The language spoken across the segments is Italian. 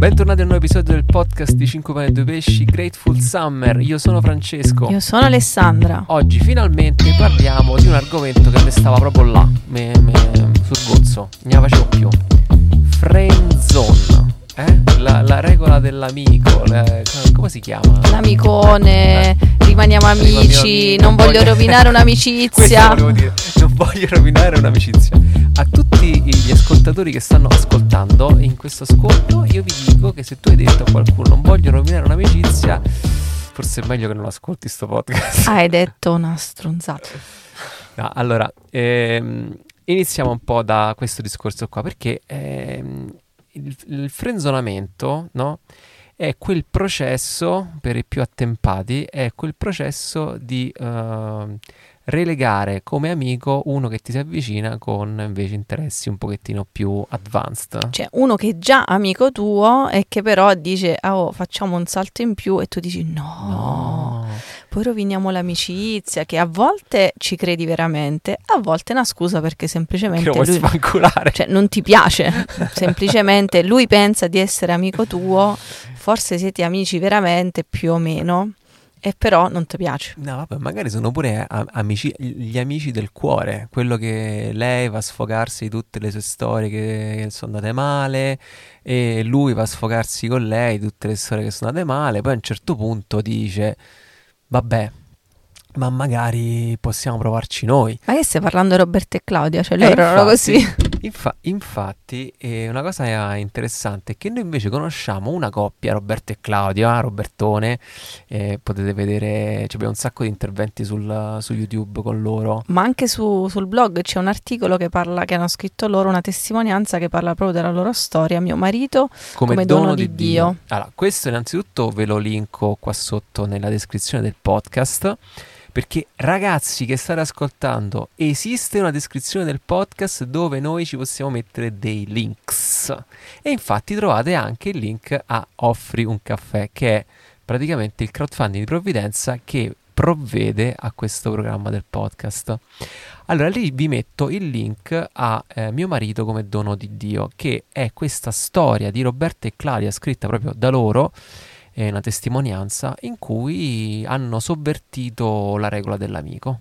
bentornati a un nuovo episodio del podcast di 5 pane e 2 pesci Grateful Summer. Io sono Francesco. Io sono Alessandra. Oggi finalmente parliamo di un argomento che mi stava proprio là, me, me, sul gozzo, la facevo più. Friendzone. Eh? La, la regola dell'amico, le- come si chiama? L'amicone, rimaniamo amici, amici, non non voglio voglio- rovinare un'amicizia. non voglio rovinare un'amicizia. A tutti gli ascoltatori che stanno ascoltando in questo ascolto, io vi dico che se tu hai detto a qualcuno non voglio rovinare un'amicizia, forse è meglio che non ascolti sto podcast. Hai detto una stronzata. No, allora, ehm, iniziamo un po' da questo discorso qua, perché ehm, il, il frenzonamento, no? È quel processo, per i più attempati, è quel processo di ehm, relegare come amico uno che ti si avvicina con invece interessi un pochettino più advanced. Cioè, uno che è già amico tuo e che però dice, ah, oh, facciamo un salto in più e tu dici no, No. poi roviniamo l'amicizia, che a volte ci credi veramente, a volte è una scusa perché semplicemente lui... sfanculare. Cioè, non ti piace, semplicemente lui pensa di essere amico tuo, forse siete amici veramente più o meno, e però non ti piace. No, vabbè, magari sono pure amici, gli amici del cuore, quello che lei va a sfogarsi di tutte le sue storie che sono andate male e lui va a sfogarsi con lei di tutte le storie che sono andate male, poi a un certo punto dice, vabbè, ma magari possiamo provarci noi. Ma che stai parlando di Roberto e Claudia? Cioè Eh, loro erano infatti, così. Infa- infatti, eh, una cosa interessante è che noi invece conosciamo una coppia, Roberto e Claudia, Robertone, eh, potete vedere, cioè, abbiamo un sacco di interventi sul- su YouTube con loro. Ma anche su- sul blog c'è un articolo che parla, che hanno scritto loro, una testimonianza che parla proprio della loro storia. Mio marito, Come dono di Dio. Allora, questo innanzitutto ve lo linko qua sotto nella descrizione del podcast. Perché ragazzi che state ascoltando, esiste una descrizione del podcast dove noi ci possiamo mettere dei links. E infatti trovate anche il link a Offri un caffè, che è praticamente il crowdfunding di provvidenza che provvede a questo programma del podcast. Allora lì vi metto il link a eh, Mio marito come dono di Dio, che è questa storia di Roberto e Claudia scritta proprio da loro, è una testimonianza in cui hanno sovvertito la regola dell'amico.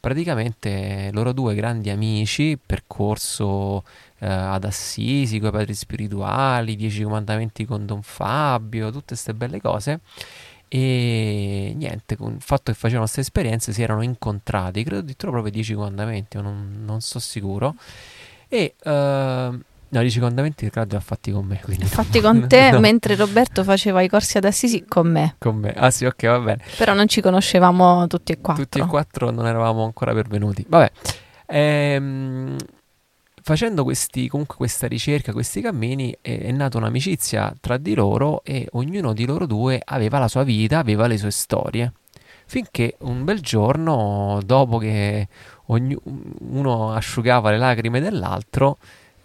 Praticamente loro due grandi amici, percorso eh, ad Assisi, con i padri spirituali, Dieci comandamenti con Don Fabio, tutte queste belle cose. E niente, con il fatto che facevano queste esperienze si erano incontrati, credo addirittura proprio Dieci comandamenti, ma non, non so sicuro. E ehm, no, i Dieci comandamenti credo li ha fatti con me. Fatti non- con te, no, mentre Roberto faceva i corsi ad Assisi con me. con me. Ah sì, ok, va bene. Però non ci conoscevamo tutti e quattro. Tutti e quattro non eravamo ancora pervenuti. Vabbè, ehm, facendo questi, comunque questa ricerca, questi cammini, è, è nata un'amicizia tra di loro e ognuno di loro due aveva la sua vita, aveva le sue storie. Finché un bel giorno, dopo che ognu- uno asciugava le lacrime dell'altro,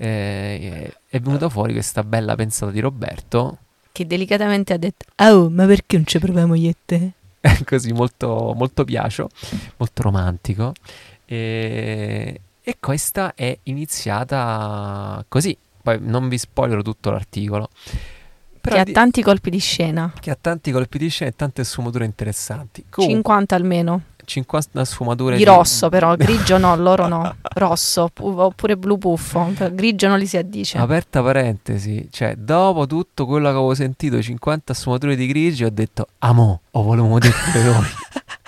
eh, è venuta fuori questa bella pensata di Roberto, Che delicatamente ha detto, oh, ma perché non ci proviamo io e te? così molto, molto piacio, molto romantico. E, e questa è iniziata così. Poi non vi spoilerò tutto l'articolo. Però che ha di- tanti colpi di scena. che ha tanti colpi di scena e tante sfumature interessanti. Comunque, 50 almeno. 50 sfumature Di rosso però, grigio no, loro no. Rosso, pu- oppure blu puffo. Grigio non li si addice. Aperta parentesi, cioè dopo tutto quello che avevo sentito, 50 sfumature di grigi, ho detto, amo, o volevo dire noi.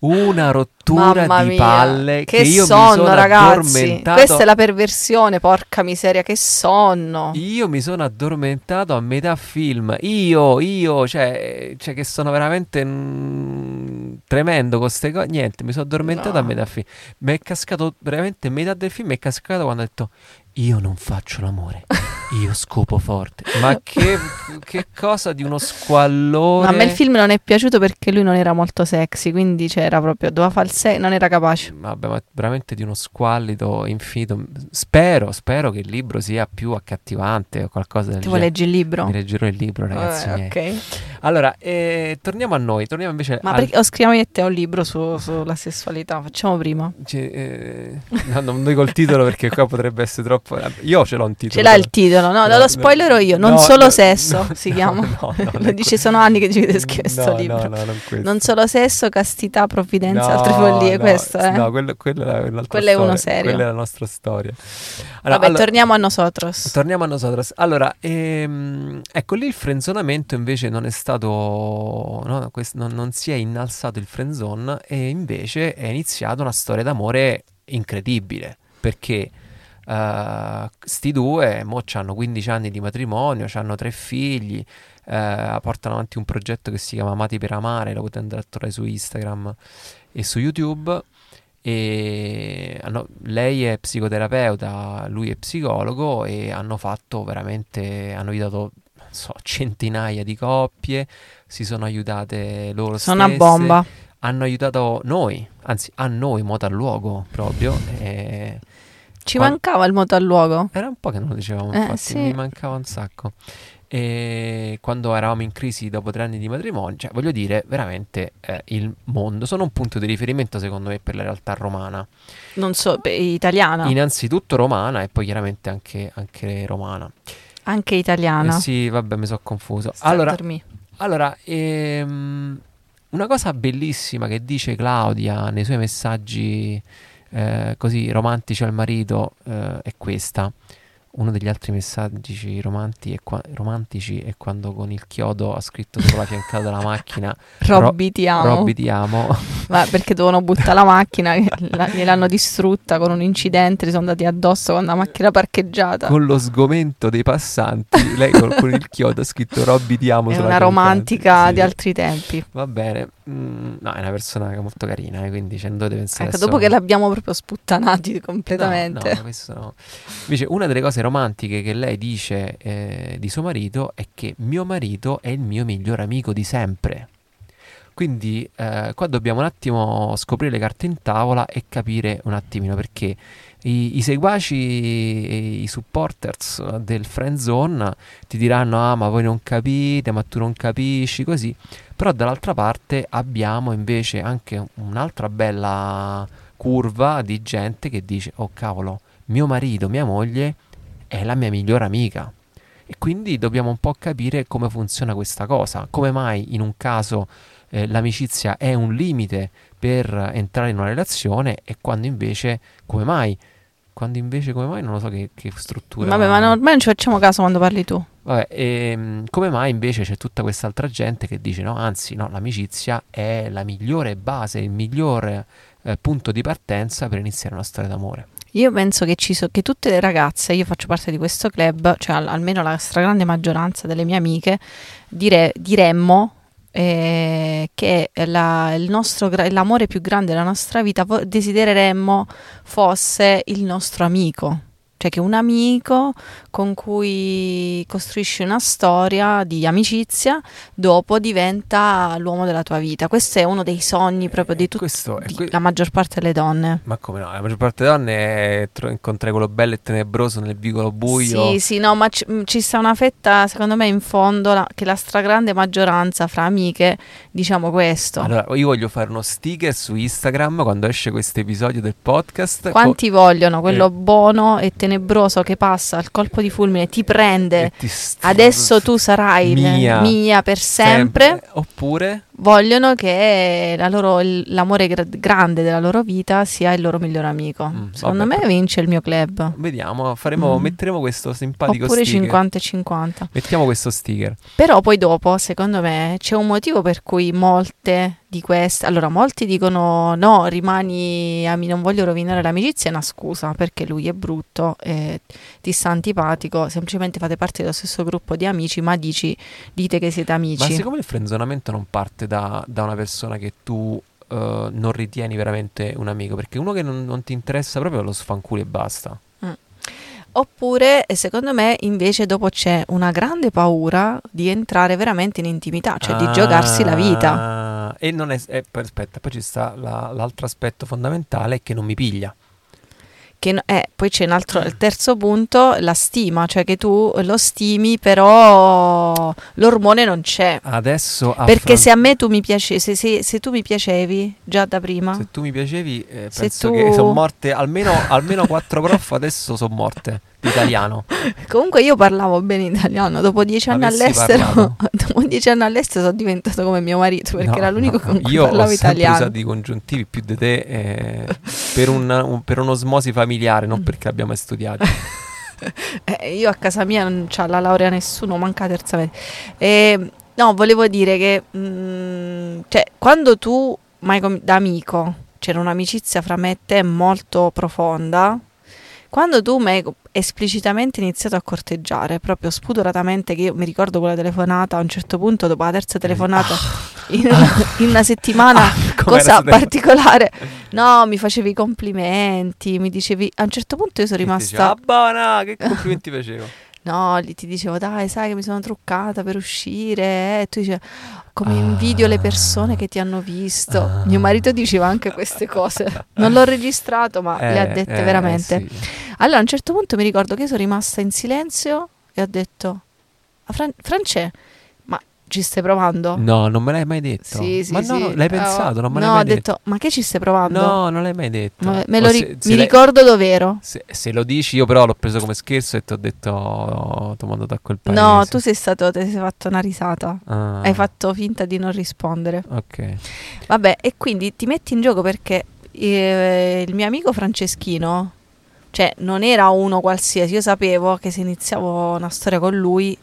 Una rottura Mamma di mia, palle che, che io sonno, mi sono ragazzi. addormentato. Questa è la perversione, porca miseria, che sonno. Io mi sono addormentato a metà film. Io, io, cioè, cioè che sono veramente mm, tremendo con queste cose. Niente, mi sono addormentato No. a metà film. Mi è cascato veramente metà del film. Mi è cascato quando ho detto: Io non faccio l'amore, io scopo forte. Ma che, che cosa di uno squallore. Ma a me il film non è piaciuto perché lui non era molto sexy, quindi c'era proprio, doveva fare il sex, non era capace. Vabbè, ma veramente di uno squallido infinito. Spero, spero che il libro sia più accattivante o qualcosa del Ti vuoi genere. leggere il libro? Mi leggerò il libro, ragazzi Eh, ok. Allora, eh, torniamo a noi, torniamo invece Ma al- perché o scriviamo io e te un libro su- sulla sessualità? Facciamo prima. Cioè, eh, no, non dico il titolo perché qua potrebbe essere troppo. Io ce l'ho un titolo. Ce l'ha il titolo, no? No, lo spoilerò io. Non no, solo no, sesso si chiama. Lo dice, sono anni che ci vede scrivere questo libro. No, no, non. Non solo sesso, castità, provvidenza, altre follie. questo, eh? No, quello, quello è un'altra Quello è uno storia. serio. Quella è la nostra storia. Allora, Vabbè, allora- torniamo a nosotros. Torniamo a nosotros. Allora, ehm, ecco lì il frenzonamento invece non è stato, no, quest- non, non si è innalzato il frenzon e invece è iniziata una storia d'amore incredibile perché sti due mo hanno 15 anni di matrimonio, hanno tre figli, eh, portano avanti un progetto che si chiama Amati per Amare, lo potete andare a trovare su Instagram e su YouTube. E hanno- lei è psicoterapeuta, lui è psicologo e hanno fatto veramente, hanno aiutato so, centinaia di coppie, si sono aiutate loro Sono una stesse, bomba. hanno aiutato noi, anzi a noi, moto al luogo proprio. e Ci Qua- mancava il moto al luogo. era un po' che non lo dicevamo, Eh, infatti, sì. mi mancava un sacco. E quando eravamo in crisi dopo tre anni di matrimonio, cioè voglio dire, veramente eh, il mondo sono un punto di riferimento secondo me per la realtà romana. Non so, beh, italiana. Innanzitutto romana e poi chiaramente anche, anche romana. Anche italiana. Eh sì, vabbè, mi sono confuso. Sta Allora, allora ehm, una cosa bellissima che dice Claudia nei suoi messaggi eh, così romantici al marito eh, è questa. Uno degli altri messaggi romanti è qua- romantici è quando con il chiodo ha scritto sopra la fiancata della macchina Robby ti amo. Robby ti amo. Ma perché dovevano buttare la macchina, la- gliel'hanno distrutta con un incidente, gli sono andati addosso con la macchina parcheggiata. con lo sgomento dei passanti, lei con, con il chiodo ha scritto Robby ti amo È sulla una romantica Sì. di altri tempi. Va bene, Mm, no, è una persona molto carina, eh, quindi cioè, non dovete pensare Ecco, dopo che l'abbiamo proprio sputtanati No, completamente. no, questo no. Invece, una delle cose romantiche che lei dice eh, di suo marito è che mio marito è il mio miglior amico di sempre. Quindi eh, qua dobbiamo un attimo scoprire le carte in tavola e capire un attimino perché i, i seguaci, i supporters del friend zone ti diranno ah ma voi non capite, ma tu non capisci, così. Però dall'altra parte abbiamo invece anche un'altra bella curva di gente che dice oh cavolo, mio marito, mia moglie è la mia migliore amica. E quindi dobbiamo un po' capire come funziona questa cosa, come mai in un caso eh, l'amicizia è un limite per entrare in una relazione e quando invece come mai? Quando invece come mai non lo so che, che struttura. Vabbè, ma non- ormai non ci facciamo caso quando parli tu. Vabbè, ehm, come mai invece c'è tutta quest'altra gente che dice no, anzi no, l'amicizia è la migliore base, il migliore eh, punto di partenza per iniziare una storia d'amore. Io penso che, ci so- che tutte le ragazze, io faccio parte di questo club, cioè al- almeno la stragrande maggioranza delle mie amiche, dire- diremmo eh, che la- nostro l'amore più grande della nostra vita desidereremmo fosse il nostro amico. Cioè che un amico con cui costruisci una storia di amicizia dopo diventa l'uomo della tua vita. Questo è uno dei sogni proprio di Eh, tutti que- la maggior parte delle donne. Ma come no? La maggior parte delle donne è tro- incontrare quello bello e tenebroso nel vicolo buio. Sì, sì, no, ma ci, mh, ci sta una fetta, secondo me, in fondo, la- che la stragrande maggioranza fra amiche diciamo questo. Allora, io voglio fare uno sticker su Instagram quando esce questo episodio del podcast. Quanti vogliono quello eh. buono e tenebroso che passa al colpo di fulmine, ti prende, ti st- adesso tu sarai Mia. mia per sempre. Oppure Vogliono che la loro- l'amore gra- grande della loro vita sia il loro migliore amico. Mm, Secondo vabbè. me vince il mio club. vediamo, faremo, Mm. metteremo questo simpatico Oppure sticker. 50 e 50. Mettiamo questo sticker. Però poi dopo, secondo me, c'è un motivo per cui molte di queste... Allora, molti dicono no, rimani, non voglio rovinare l'amicizia, è una scusa, perché lui è brutto, e ti sta antipatico, semplicemente fate parte dello stesso gruppo di amici, ma dici, dite che siete Ma amici. siccome il frenzonamento non parte da, da una persona che tu eh, non ritieni veramente un amico, perché uno che non, non ti interessa proprio lo sfanculi e basta. Oppure, eh, secondo me, invece dopo c'è una grande paura di entrare veramente in intimità, cioè di giocarsi la vita. Ah, E non è, eh, aspetta, poi ci sta la- l'altro aspetto fondamentale che non mi piglia. che eh, poi c'è un altro, il terzo punto, la stima, cioè che tu lo stimi, però l'ormone non c'è. Adesso Perché affron- se a me tu mi piacevi, se, se- se tu mi piacevi già da prima, se tu mi piacevi, eh, penso tu- che sono morte almeno, almeno quattro prof adesso sono morte italiano. comunque io parlavo bene italiano, dopo dieci anni Avessi all'estero, parlato. dopo dieci anni all'estero sono diventato come mio marito, perché No, era l'unico no, con cui Io parlavo ho sempre italiano. usato i congiuntivi più di te eh, per, un, un- per un'osmosi familiare, non Mm. perché abbiamo studiato. Eh, io a casa mia non c'ha la laurea nessuno, manca la terza media. E, no, volevo dire che mm, cioè, quando tu, mai com- da amico, c'era un'amicizia fra me e te molto profonda, quando tu mi hai esplicitamente iniziato a corteggiare, proprio spudoratamente, che io mi ricordo quella telefonata, a un certo punto, dopo la terza telefonata, in, in una settimana, Ah, cosa particolare, no, mi facevi complimenti, mi dicevi, a un certo punto io sono rimasta... diceva, "Ah, buona, che complimenti facevo. No, lì ti dicevo, dai, sai che mi sono truccata per uscire. eh." E tu dicevi, come invidio le persone che ti hanno visto. Ah. Mio marito diceva anche queste cose. Non l'ho registrato, ma le ha Eh, dette eh, veramente. sì. Allora, a un certo punto mi ricordo che io sono rimasta in silenzio e ho detto, "Ah, Fran- France, ma ci stai provando? No, non me l'hai mai detto. Sì, sì, Ma no, sì. no, l'hai pensato, non me no, l'hai mai ho detto. detto, ma che ci stai provando? No, non l'hai mai detto. Ma me lo ri- se- se mi ricordo dov'ero. Se, se lo dici, io però l'ho preso come scherzo e ti ho detto, oh, ti ho mandato a quel paese. No, tu sei stato, ti sei fatto una risata. Ah, Hai fatto finta di non rispondere. Ok. Vabbè, e quindi ti metti in gioco perché eh, il mio amico Franceschino, cioè non era uno qualsiasi, io sapevo che se iniziavo una storia con lui,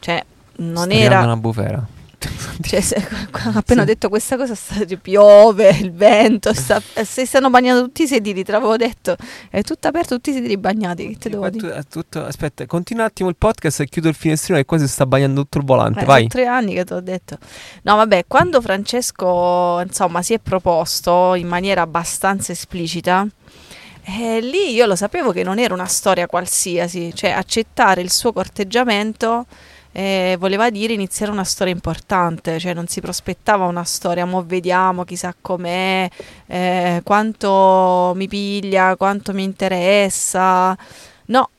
cioè non era... una bufera. Cioè, se, appena ho Sì. detto questa cosa, sta, piove, il vento, sta, si stanno bagnando tutti i sedili, te l'avevo detto, è tutto aperto, tutti i sedili bagnati, che te devo dire? è tutto- aspetta, continua un attimo il podcast e chiudo il finestrino che qua si sta bagnando tutto il volante. Eh, Vai. sono tre anni che ti ho detto. No, vabbè, quando Francesco, insomma, si è proposto in maniera abbastanza esplicita, eh, lì io lo sapevo che non era una storia qualsiasi, cioè accettare il suo corteggiamento eh, voleva dire iniziare una storia importante, cioè non si prospettava una storia, mo vediamo chissà com'è, eh, quanto mi piglia, quanto mi interessa. No,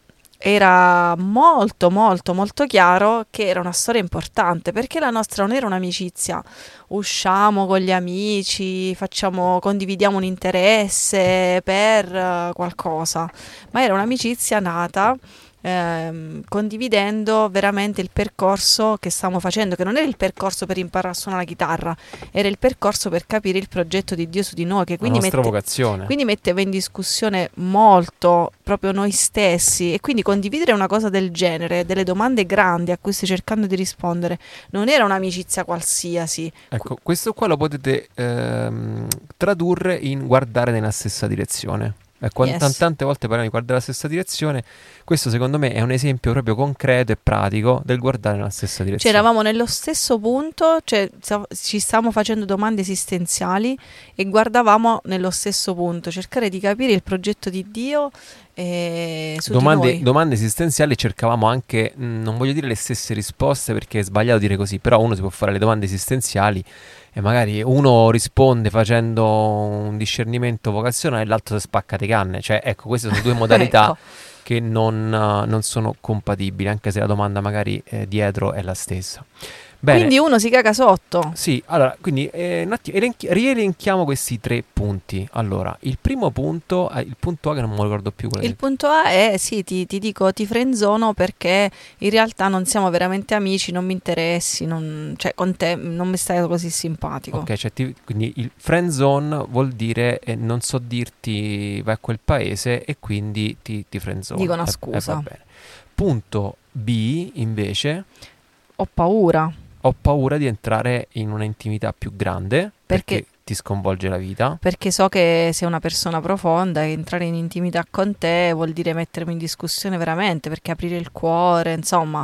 era molto molto molto chiaro che era una storia importante perché la nostra non era un'amicizia usciamo con gli amici facciamo condividiamo un interesse per eh, qualcosa ma era un'amicizia nata ehm, condividendo veramente il percorso che stavamo facendo che non era il percorso per imparare a suonare la chitarra era il percorso per capire il progetto di Dio su di noi che quindi mette, quindi metteva in discussione molto proprio noi stessi e quindi condividere una cosa del genere, delle domande grandi a cui stai cercando di rispondere, non era un'amicizia qualsiasi. Ecco, questo qua lo potete ehm, tradurre in guardare nella stessa direzione. Ecco, Yes. tan- tante volte parliamo di guardare nella stessa direzione. Questo secondo me è un esempio proprio concreto e pratico del guardare nella stessa Cioè direzione. eravamo nello stesso punto, cioè ci stavamo facendo domande esistenziali e guardavamo nello stesso punto, cercare di capire il progetto di Dio eh, su domande, domande esistenziali cercavamo anche, mh, non voglio dire le stesse risposte perché è sbagliato dire così, però uno si può fare le domande esistenziali e magari uno risponde facendo un discernimento vocazionale e l'altro si spacca le canne. Cioè, ecco, queste sono due modalità Ecco. che non, eh, non sono compatibili, anche se la domanda magari eh, dietro è la stessa. Bene. Quindi uno si caga sotto. Sì, allora, quindi eh, un attimo, elenchi- rielenchiamo questi tre punti. Allora, il primo punto, eh, il punto A che non me lo ricordo più Il che- punto A è, sì, ti, ti dico, ti frenzono perché in realtà non siamo veramente amici, non mi interessi, non- cioè con te non mi stai così simpatico. Ok, cioè ti- quindi il friend zone vuol dire eh, non so dirti vai a quel paese e quindi ti, ti friend zone. Dico una Eh, eh, scusa. va bene. Punto B invece, Ho paura ho paura di entrare in una intimità più grande perché, Perché- ti sconvolge la vita. perché so che sei una persona profonda e entrare in intimità con te vuol dire mettermi in discussione veramente, perché aprire il cuore, insomma,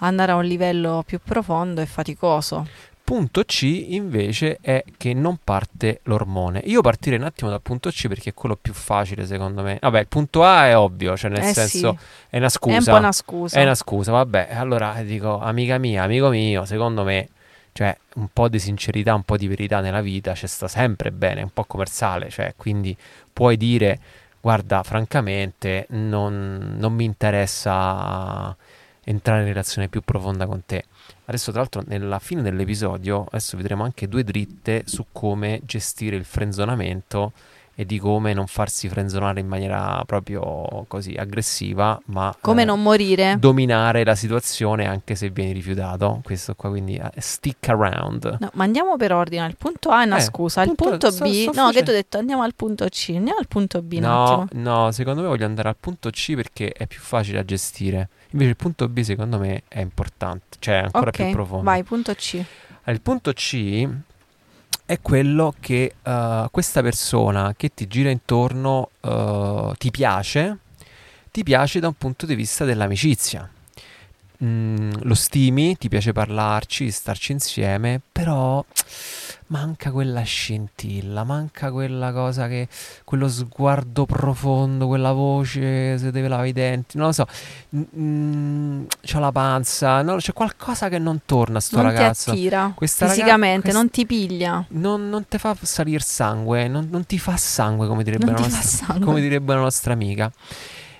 andare a un livello più profondo è faticoso. Punto C invece è che non parte l'ormone. Io partirei un attimo dal punto C perché è quello più facile secondo me. Vabbè, il punto A è ovvio, cioè nel eh senso sì, è una scusa. è un po' una scusa. È una scusa, vabbè. Allora dico, amica mia, amico mio, secondo me, cioè, un po' di sincerità, un po' di verità nella vita ci sta sempre bene, un po' commerciale, cioè, quindi puoi dire, guarda, francamente, non, non mi interessa entrare in relazione più profonda con te. Adesso, tra l'altro, nella fine dell'episodio, adesso vedremo anche due dritte su come gestire il frenzonamento e di come non farsi frenzonare in maniera proprio così aggressiva, ma Come eh, non morire? dominare la situazione anche se vieni rifiutato. Questo qua, quindi eh, stick around. No, ma andiamo per ordine. Il punto A è una Eh, scusa. Il punto- punto B. sto no, che tu hai detto andiamo al punto C. Andiamo al punto B. No, no, secondo me voglio andare al punto C perché è più facile da gestire. Invece il punto B secondo me è importante, cioè è ancora più Ok, profondo. vai, punto C. Il punto C è quello che eh, questa persona che ti gira intorno eh, ti piace, ti piace da un punto di vista dell'amicizia. Mm, lo stimi, ti piace parlarci, starci insieme, però manca quella scintilla, manca quella cosa che, quello sguardo profondo, quella voce, se deve lavare i denti, non lo so, mm, c'ha la panza, no, c'è qualcosa che non torna a sto Non ragazzo. ti attira Questa fisicamente, quest- non ti piglia. Non, non ti fa salire sangue, non, non ti fa sangue come direbbe, la nostra, come direbbe la nostra amica.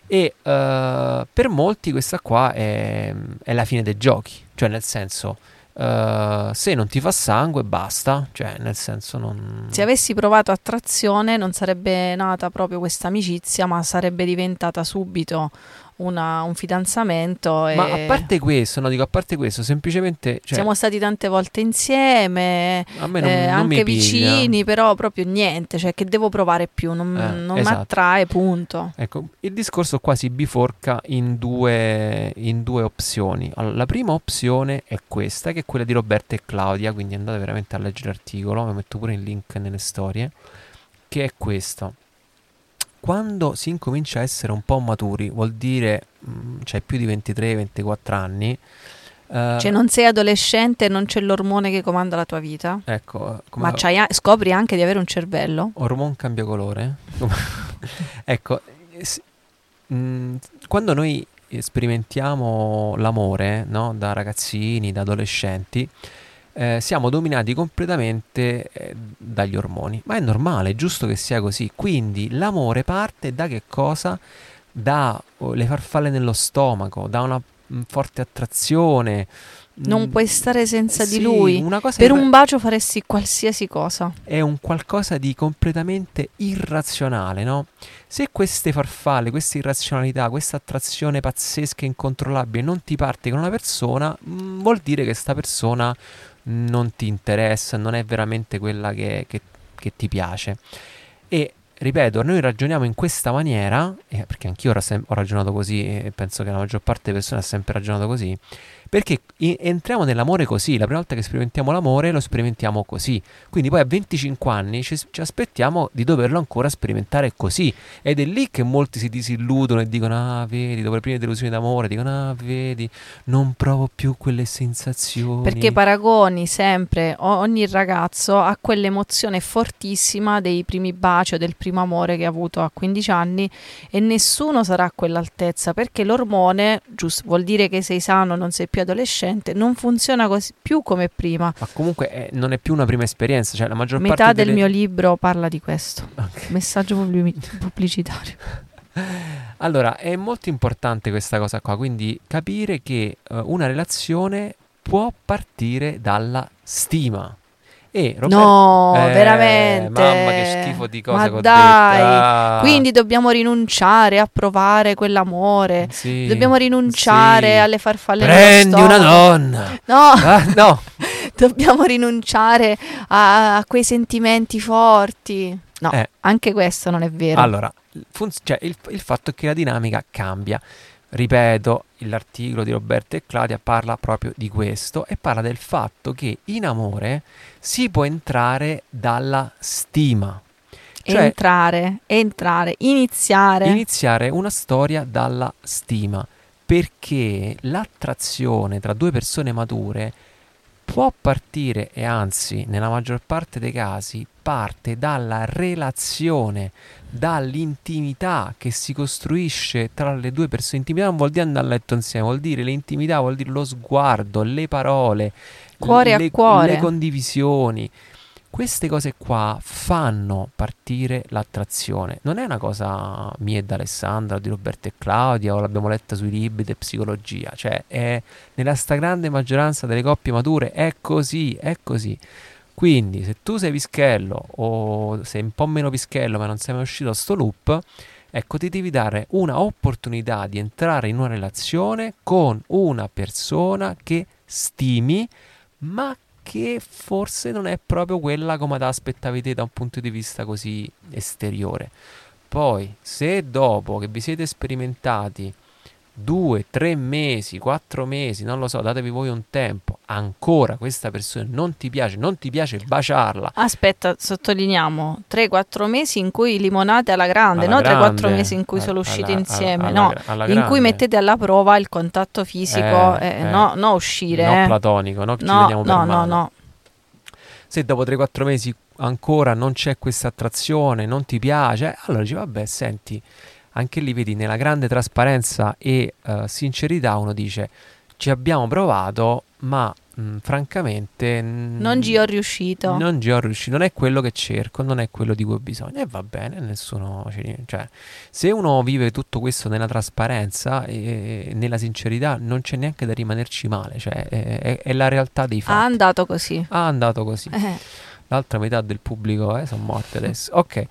E eh, per molti questa qua è, è la fine dei giochi, cioè nel senso, eh, se non ti fa sangue basta, cioè nel senso non... Se avessi provato attrazione non sarebbe nata proprio questa amicizia, ma sarebbe diventata subito una- un fidanzamento. Ma a parte questo, no, dico a parte questo, semplicemente... Cioè, siamo stati tante volte insieme, a me non, eh, non mi anche vicini, però proprio niente, cioè che devo provare più, non, Eh, non mi esatto. attrae, punto. Ecco, il discorso qua si biforca in due, in due opzioni. Allora, la prima opzione è questa, che è quella di Roberta e Claudia, quindi andate veramente a leggere l'articolo, vi metto pure il link nelle storie, che è questo. Quando si incomincia a essere un po' maturi, vuol dire, mm, cioè più di 23-24 anni, eh, Cioè non sei adolescente non c'è l'ormone che comanda la tua vita, ecco, come ma a- scopri anche di avere un cervello. Ormone cambia colore? ecco, eh, s- mh, quando noi sperimentiamo l'amore, no? Da ragazzini, da adolescenti, eh, siamo dominati completamente eh, dagli ormoni. Ma è normale, è giusto che sia così. Quindi l'amore parte da che cosa? Da oh, le farfalle nello stomaco, da una mh, forte attrazione. Non mh, puoi stare senza di sì, lui. Una cosa Per un bacio faresti qualsiasi cosa. è un qualcosa di completamente irrazionale, no? Se queste farfalle, questa irrazionalità, questa attrazione pazzesca e incontrollabile non ti parte con una persona, mh, vuol dire che questa persona non ti interessa, non è veramente quella che, che- che ti piace. E ripeto, noi ragioniamo in questa maniera, eh, perché anch'io ho, sem- ho ragionato così e penso che la maggior parte delle persone ha sempre ragionato così, perché i- entriamo nell'amore così, la prima volta che sperimentiamo l'amore lo sperimentiamo così, quindi poi a 25 anni ci, ci aspettiamo di doverlo ancora sperimentare così, ed è lì che molti si disilludono e dicono, ah vedi, dopo le prime delusioni d'amore, dicono, ah vedi, non provo più quelle sensazioni. Perché paragoni sempre ogni ragazzo a quell'emozione fortissima dei primi baci o del primo amore che ha avuto a 15 anni e nessuno sarà a quell'altezza perché l'ormone, giusto, vuol dire che sei sano, non sei più adolescente, non funziona così, più come prima. Ma comunque eh, non è più una prima esperienza, cioè la maggior Metà parte del delle... mio libro parla di questo. Ok. Messaggio pubblici- pubblicitario. Allora, è molto importante questa cosa qua, quindi capire che eh, una relazione può partire dalla stima. E Roberto- No, Eh, veramente. Mamma che schifo di cose Ma dai. Ah, Quindi dobbiamo rinunciare a provare quell'amore. sì, Dobbiamo rinunciare sì. alle farfalle Prendi una donna. No, Ah, no. dobbiamo rinunciare a, a quei sentimenti forti. No, Eh. anche questo non è vero. Allora, fun- cioè, il, il fatto è che la dinamica cambia. Ripeto, l'articolo di Roberto e Claudia parla proprio di questo e parla del fatto che in amore si può entrare dalla stima. Cioè, entrare, entrare, iniziare. iniziare una storia dalla stima, perché l'attrazione tra due persone mature può partire e anzi, nella maggior parte dei casi, parte dalla relazione, dall'intimità che si costruisce tra le due persone. Intimità non vuol dire andare a letto insieme, vuol dire l'intimità, vuol dire lo sguardo, le parole, Cuore a le, cuore. le condivisioni. Queste cose qua fanno partire l'attrazione. Non è una cosa mia e d'Alessandra, di Roberto e Claudia, o l'abbiamo letta sui libri di psicologia. Cioè, è, nella stragrande maggioranza delle coppie mature è così, è così. Quindi, se tu sei pischello o sei un po' meno pischello, ma non sei mai uscito da sto loop, ecco, ti devi dare una opportunità di entrare in una relazione con una persona che stimi, ma che forse non è proprio quella come ti aspettavi te da un punto di vista così esteriore. Poi, se dopo che vi siete sperimentati due, tre mesi, quattro mesi, non lo so, datevi voi un tempo, ancora questa persona non ti piace, non ti piace baciarla. Aspetta, sottolineiamo 3-4 mesi in cui limonate alla grande, non 3-4 mesi in cui sono usciti alla, insieme, alla, alla, no, in cui mettete alla prova il contatto fisico, eh, eh, eh, no, no uscire. No eh. platonico, no, no, no, no, no. Se dopo 3-4 mesi ancora non c'è questa attrazione, non ti piace, allora dici vabbè, senti, anche lì vedi nella grande trasparenza e uh, sincerità uno dice ci abbiamo provato ma mh, mm, francamente mh, non ci ho riuscito. Non ci ho riuscito. Non è quello che cerco non è quello di cui ho bisogno. E va bene nessuno cioè se uno vive tutto questo nella trasparenza e, e nella sincerità non c'è neanche da rimanerci male cioè è, è, è la realtà dei fatti. ha andato così. Ha andato così. Eh. l'altra metà del pubblico eh, sono morte adesso. Ok.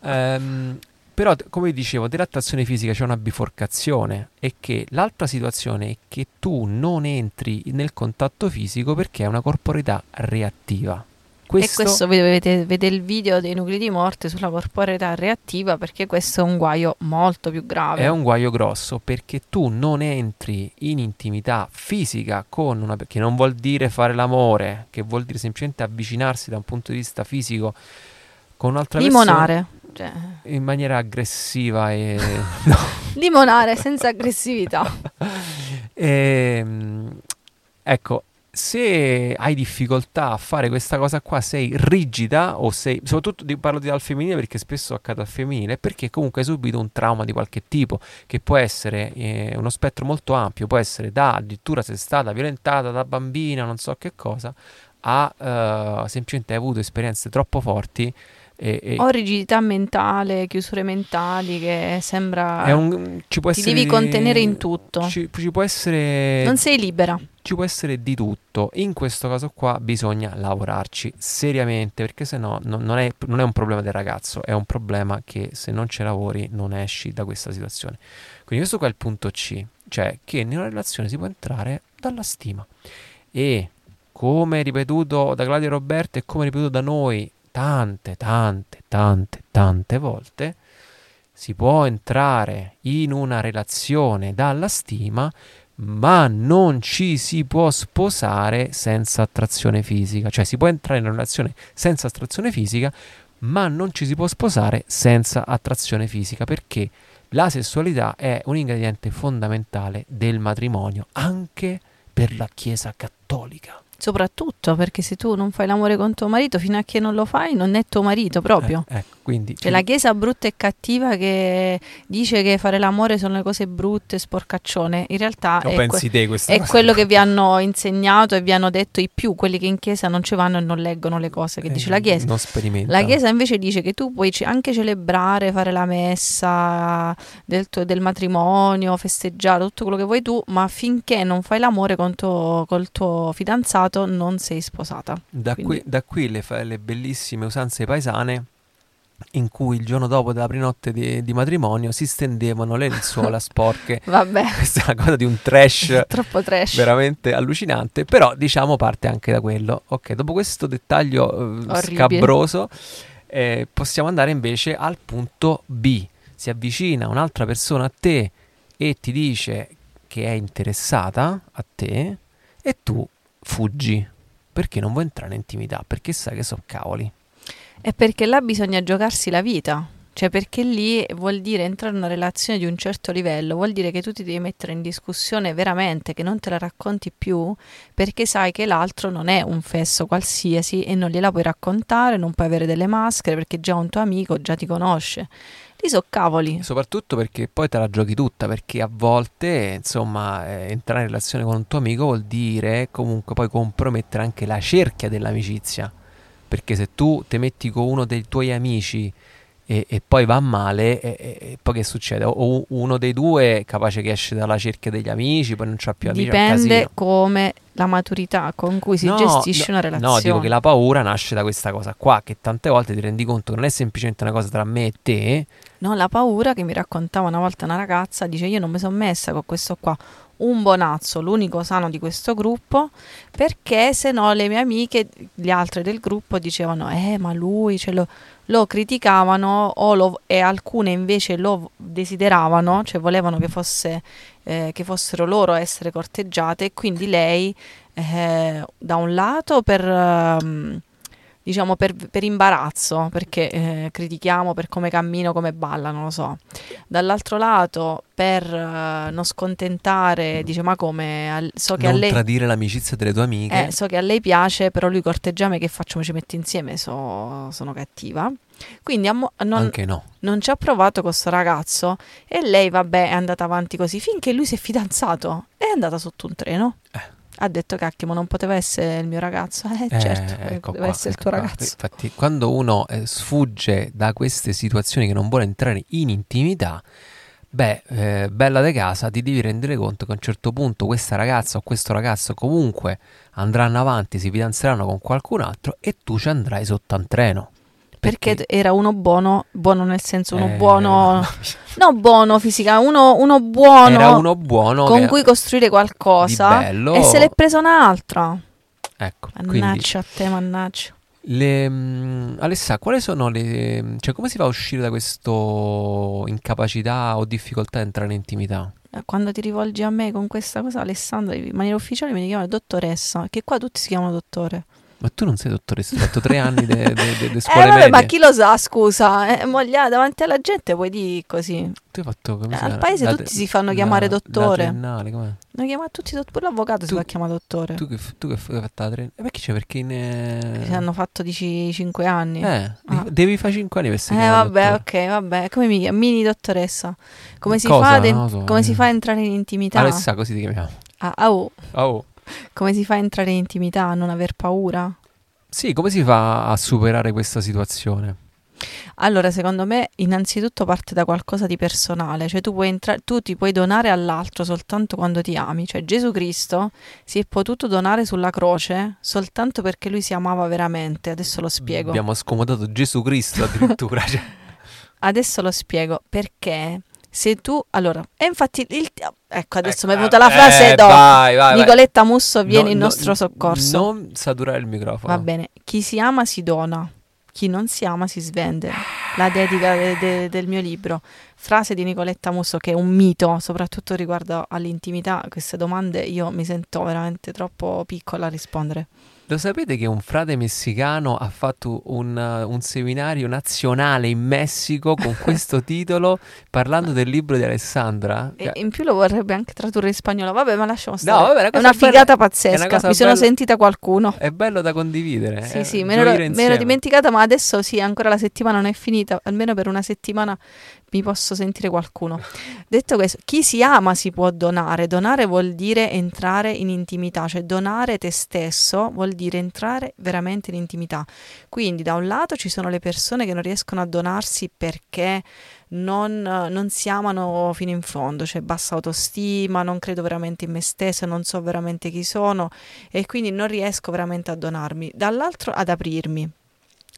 Um, però, come dicevo, dell'attrazione fisica c'è una biforcazione e che l'altra situazione è che tu non entri nel contatto fisico perché è una corporeità reattiva. Questo... E questo vedete, vedete il video dei nuclei di morte sulla corporeità reattiva perché questo è un guaio molto più grave. È un guaio grosso perché tu non entri in intimità fisica con una... che non vuol dire fare l'amore, che vuol dire semplicemente avvicinarsi da un punto di vista fisico con un'altra Limonare. persona. Cioè... In maniera aggressiva e... no. Limonare senza aggressività. e, ehm, ecco, se hai difficoltà a fare questa cosa qua, sei rigida o sei, soprattutto parlo di al femminile perché spesso accade al femminile, perché comunque hai subito un trauma di qualche tipo, che può essere eh, uno spettro molto ampio, può essere da addirittura sei stata violentata da bambina, non so che cosa, a uh, semplicemente hai avuto esperienze troppo forti e, e o rigidità mentale, chiusure mentali che sembra un, ci può ti essere, devi contenere in tutto. Ci, ci, può essere non sei libera. Ci può essere di tutto. In questo caso qua bisogna lavorarci seriamente perché se no non, non, è, non è un problema del ragazzo, è un problema che se non ci lavori non esci da questa situazione. Quindi questo qua è il punto C, cioè che in una relazione si può entrare dalla stima e come ripetuto da Claudio Roberto e come ripetuto da noi tante, tante, tante, tante volte, si può entrare in una relazione dalla stima, ma non ci si può sposare senza attrazione fisica. Cioè si può entrare in una relazione senza attrazione fisica, ma non ci si può sposare senza attrazione fisica, perché la sessualità è un ingrediente fondamentale del matrimonio, anche per la Chiesa cattolica. Soprattutto perché se tu non fai l'amore con tuo marito, fino a che non lo fai, non è tuo marito proprio. Eh, ecco, quindi, C'è la chiesa brutta e cattiva che dice che fare l'amore sono le cose brutte, sporcaccione. In realtà è, que- te, è quello che vi hanno insegnato e vi hanno detto i più, quelli che in chiesa non ci vanno e non leggono le cose che eh, dice la chiesa. Non sperimenta. La chiesa invece dice che tu puoi anche celebrare, fare la messa del, tuo, del matrimonio, festeggiare, tutto quello che vuoi tu, ma finché non fai l'amore con tuo, col tuo fidanzato non sei sposata. Da, qui, da qui, le, le, bellissime usanze paesane in cui il giorno dopo della prenotte di, di matrimonio si stendevano le lenzuola sporche. Vabbè. Questa è una cosa di un trash. Troppo trash. Veramente allucinante, però diciamo parte anche da quello. Ok, dopo questo dettaglio eh, scabroso eh, possiamo andare invece al punto B. Si avvicina un'altra persona a te e ti dice che è interessata a te e tu fuggi perché non vuoi entrare in intimità, perché sai che sono cavoli. È perché là bisogna giocarsi la vita. Cioè, perché lì vuol dire entrare in una relazione di un certo livello, vuol dire che tu ti devi mettere in discussione veramente, che non te la racconti più, perché sai che l'altro non è un fesso qualsiasi e non gliela puoi raccontare, non puoi avere delle maschere perché già un tuo amico già ti conosce. Lì so cavoli. Soprattutto perché poi te la giochi tutta, perché a volte, insomma, eh, entrare in relazione con un tuo amico vuol dire comunque poi compromettere anche la cerchia dell'amicizia. Perché se tu ti metti con uno dei tuoi amici e, e poi va male, e, e- poi che succede? O- uno dei due è capace che esce dalla cerchia degli amici, poi non c'ha più amici, Dipende come la maturità con cui si No, gestisce no, una relazione. No, dico che la paura nasce da questa cosa qua, che tante volte ti rendi conto che non è semplicemente una cosa tra me e te, No, la paura che mi raccontava una volta una ragazza, dice io non mi sono messa con questo qua, un bonazzo, l'unico sano di questo gruppo, perché se no le mie amiche, le altre del gruppo dicevano, eh ma lui ce lo, lo criticavano lo- e alcune invece lo desideravano, cioè volevano che, fosse, eh, che fossero loro a essere corteggiate e quindi lei eh, da un lato per... ehm, diciamo per, per imbarazzo, perché eh, critichiamo per come cammino, come balla, non lo so. Dall'altro lato, per eh, non scontentare, dice ma come, al- so che a non lei... tradire l'amicizia delle tue amiche. Eh, so che a lei piace, però lui corteggia me, che faccio? Mi ci metto insieme, so- sono cattiva. Quindi ammo- non, Anche no. non ci ha provato con questo ragazzo e lei, vabbè, è andata avanti così finché lui si è fidanzato. È andata sotto un treno. Eh. Ha detto, cacchio, ma non poteva essere il mio ragazzo? Eh, Eh, certo, ecco poteva qua, essere il ecco tuo qua. ragazzo. Infatti, quando uno eh, sfugge da queste situazioni che non vuole entrare in intimità, beh, eh, bella de casa, ti devi rendere conto che a un certo punto questa ragazza o questo ragazzo comunque andranno avanti, si fidanzeranno con qualcun altro e tu ci andrai sotto un treno. Perché era uno buono, buono nel senso uno Eh, buono, no buono fisica, uno, uno buono Era uno buono con cui costruire qualcosa di bello. e se l'è presa un'altra. Ecco, quindi Mannaggia a te, mannaggia. Le, mm, Alessa, quali sono le... cioè come si fa a uscire da questo incapacità o difficoltà a entrare in intimità? Eh, Quando ti rivolgi a me con questa cosa, Alessandra, in maniera ufficiale mi chiamano dottoressa, che qua tutti si chiamano dottore. Ma tu non sei dottoressa, hai fatto tre anni delle Eh scuole vabbè, medie. ma chi lo sa, scusa, eh, moglia, davanti alla gente puoi dire così. Tu hai fatto come Eh, si al chiama? paese La- tutti si fanno chiamare la dottore. Noi chiamiamo tutti dott- pure l'avvocato si Tu- fa chiamare dottore. Tu che, tu che hai fatto la tre... Eh, perché c'è? Perché in... eh, Si hanno fatto 5 anni. Eh, Ah. devi fare 5 anni per essere Eh vabbè, dottore. ok, vabbè. Come mi chiami? Mini dottoressa. Come si, Cosa? fa Non lo so, come si eh. fa a entrare in intimità? Alessa, così ti chiamiamo. Ah, ah, oh. Come si fa a entrare in intimità? A non aver paura? Sì, come si fa a superare questa situazione? Allora, secondo me, innanzitutto parte da qualcosa di personale, cioè tu, puoi entra- tu ti puoi donare all'altro soltanto quando ti ami, cioè Gesù Cristo si è potuto donare sulla croce soltanto perché lui si amava veramente, adesso lo spiego. Abbiamo scomodato Gesù Cristo addirittura. cioè. Adesso lo spiego perché se tu allora, e infatti il, ecco adesso mi è Ecco, venuta la eh, frase dopo. vai, vai. Nicoletta Musso viene No, in no, nostro soccorso. Non saturare il microfono. Va bene, chi si ama si dona, chi non si ama si svende. La dedica de- de- del mio libro. Frase di Nicoletta Musso che è un mito, soprattutto riguardo all'intimità. Queste domande io mi sento veramente troppo piccola a rispondere. Lo sapete che un frate messicano ha fatto un, uh, un seminario nazionale in Messico con questo titolo parlando del libro di Alessandra? E in più lo vorrebbe anche tradurre in spagnolo. Vabbè, ma lasciamo stare. No, vabbè, una è una bella- figata una pazzesca. cosa Mi sono bella- sentita qualcuno. È bello da condividere. Sì, eh, sì, me, ne ero, gioire me ero insieme. dimenticata, ma adesso sì, ancora la settimana non è finita, almeno per una settimana mi posso sentire qualcuno. Detto questo, chi si ama si può donare, donare vuol dire entrare in intimità, cioè donare te stesso vuol dire entrare veramente in intimità. Quindi da un lato ci sono le persone che non riescono a donarsi perché non, non si amano fino in fondo, cioè bassa autostima, non credo veramente in me stessa, non so veramente chi sono e quindi non riesco veramente a donarmi. Dall'altro ad aprirmi,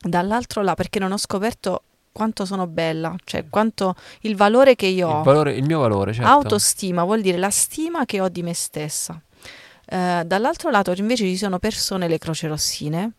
dall'altro là perché non ho scoperto quanto sono bella, cioè quanto il valore che io ho. Il, valore- il mio valore, certo. Autostima vuol dire la stima che ho di me stessa. Eh, dall'altro lato invece ci sono persone, le croce rossine,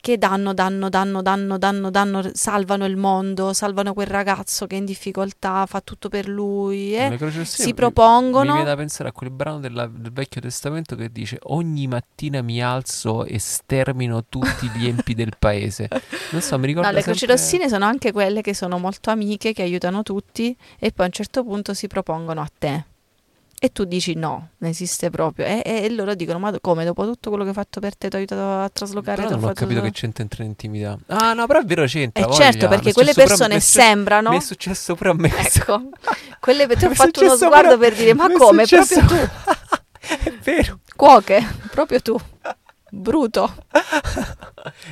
che danno, danno, danno, danno, danno, danno, salvano il mondo, salvano quel ragazzo che è in difficoltà, fa tutto per lui. eh. Croci rossine si propongono- Mi viene da pensare a quel brano della- del Vecchio Testamento che dice ogni mattina mi alzo e stermino tutti gli empi del paese. Non so, mi ricordo No, le croci sempre- rossine sono anche quelle che sono molto amiche, che aiutano tutti e poi a un certo punto si propongono a te. E tu dici no, non esiste proprio. E, e loro dicono: Ma come dopo tutto quello che ho fatto per te, ti ho aiutato a traslocare. Però non ho capito che c'entra in intimità. Ah, no, però è vero c'entra. E voglia. certo, perché quelle me, persone successo- sembrano. Mi è successo pure a me. Ecco, quelle ti ho fatto uno sguardo per dire: Ma come? successo- Proprio tu, è vero. cuoche, proprio tu, bruto.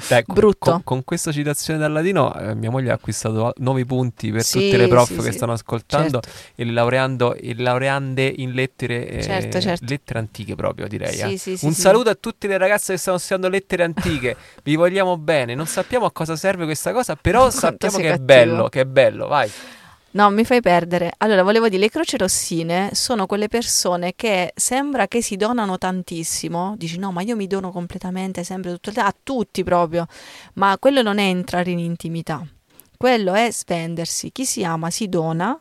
Dai, Brutto. Con, con questa citazione dal latino, eh, mia moglie ha acquistato nuovi punti per Sì, tutte le prof sì, che sì. stanno ascoltando Certo. e laureando, e laureande in lettere, eh, Certo, certo. lettere antiche proprio, direi. eh. Un saluto a tutte le ragazze che stanno studiando lettere antiche. Vi vogliamo bene. Non sappiamo a cosa serve questa cosa, però Quanto sappiamo che è cattivo. bello, che è bello, vai. No, mi fai perdere. Allora, volevo dire, le croci rossine sono quelle persone che sembra che si donano tantissimo. Dici, no, ma io mi dono completamente, sempre tutto il a tutti proprio. Ma quello non è entrare in intimità. Quello è svendersi. Chi si ama si dona,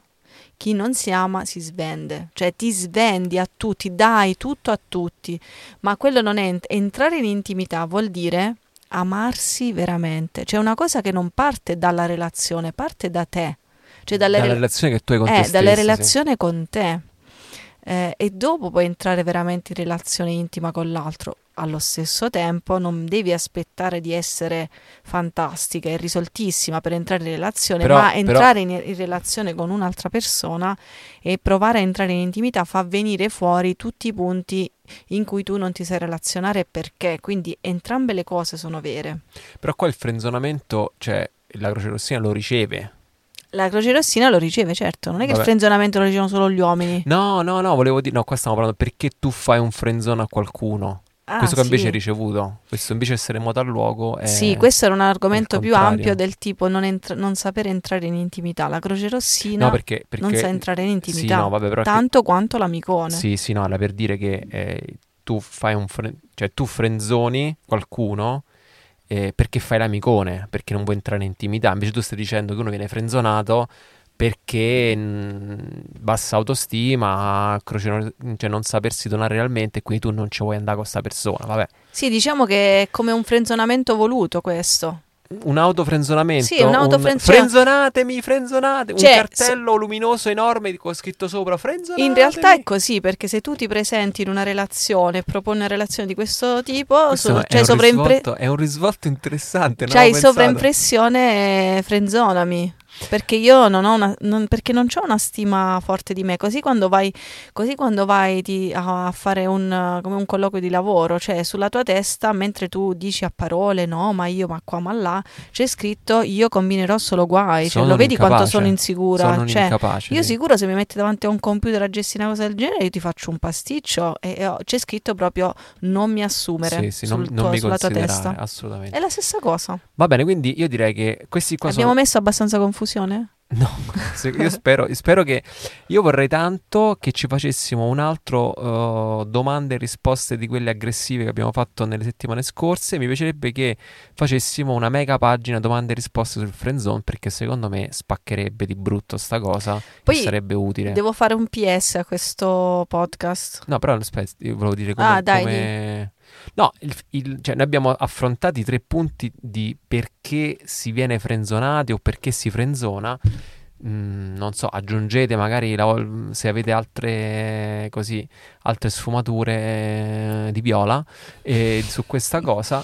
chi non si ama si svende. Cioè ti svendi a tutti, dai tutto a tutti. Ma quello non è ent- entrare in intimità vuol dire amarsi veramente. C'è una cosa che non parte dalla relazione, parte da te. Cioè dalle Dalla rela- relazione che tu hai con te eh, stesso. dalle sì. relazioni con te. Eh, e dopo puoi entrare veramente in relazione intima con l'altro. Allo stesso tempo non devi aspettare di essere fantastica e risoltissima per entrare in relazione, Però- ma però- entrare in, in relazione con un'altra persona e provare a entrare in intimità fa venire fuori tutti i punti in cui tu non ti sai relazionare perché. Quindi entrambe le cose sono vere. Però qua il frenzonamento, cioè la Croce Rossina lo riceve. La Croce Rossina lo riceve, certo, non è che il Vabbè. frenzionamento lo ricevono solo gli uomini. No, no, no, volevo dire, no, qua stiamo parlando perché tu fai un frenzone a qualcuno. Ah, questo che invece sì. hai ricevuto. Questo invece essere moto al luogo è... Sì, questo era un argomento più ampio del tipo non, entra- non sapere entrare in intimità. La Croce Rossina No, perché, perché... non sa entrare in Sì, intimità, no, vabbè, è che- tanto quanto l'amicone. Sì, sì, no, era per dire che eh, tu fai un fren- cioè tu frenzoni qualcuno eh, perché fai l'amicone, perché non vuoi entrare in intimità. Invece tu stai dicendo che uno viene frenzonato perché mh, bassa autostima, croce- cioè non sapersi donare realmente e quindi tu non ci vuoi andare con questa persona. Vabbè, Sì, diciamo che è come un frenzonamento voluto questo. Un autofrenzonamento. Sì, un autofren- cioè- Frenzonatemi, frenzonate. Cioè, un cartello luminoso enorme con scritto sopra frenzonatemi. In realtà è così, perché se tu ti presenti in una relazione e proponi una relazione di questo tipo, Questo so- è, c'hai, un sovraimpre- risvolto, è un risvolto interessante. pensato. sovraimpressione, eh, frenzonami. Perché io non ho una, non, perché non una stima forte di me. Così quando vai, così quando vai ti- a, a fare un, come un colloquio di lavoro, cioè sulla tua testa, mentre tu dici a parole no, ma io, ma qua, ma là, c'è scritto io combinerò solo guai. Cioè, lo vedi quanto sono insicura? Sono Cioè, incapace. io sì. sicuro se mi metti davanti a un computer a gestire una cosa del genere, io ti faccio un pasticcio e, e c'è scritto proprio non mi assumere Sì, sì, non, sul non tuo- mi sulla tua testa. assolutamente. È la stessa cosa. Va bene, quindi io direi che questi qua Abbiamo sono... messo abbastanza confusione? No, se- io spero, spero che... Io vorrei tanto che ci facessimo un altro uh, domande e risposte di quelle aggressive che abbiamo fatto nelle settimane scorse. Mi piacerebbe che facessimo una mega pagina domande e risposte sul friendzone perché secondo me spaccherebbe di brutto sta cosa Poi e sarebbe utile. Devo fare un PS a questo podcast. No, però aspetta, io volevo dire come... Ah, dai, come- No, il- il- cioè, noi abbiamo affrontato i tre punti di perché si viene frenzonati o perché si frenzona. Mm, non so, aggiungete magari la- se avete altre così, altre sfumature eh, di viola eh, su questa cosa.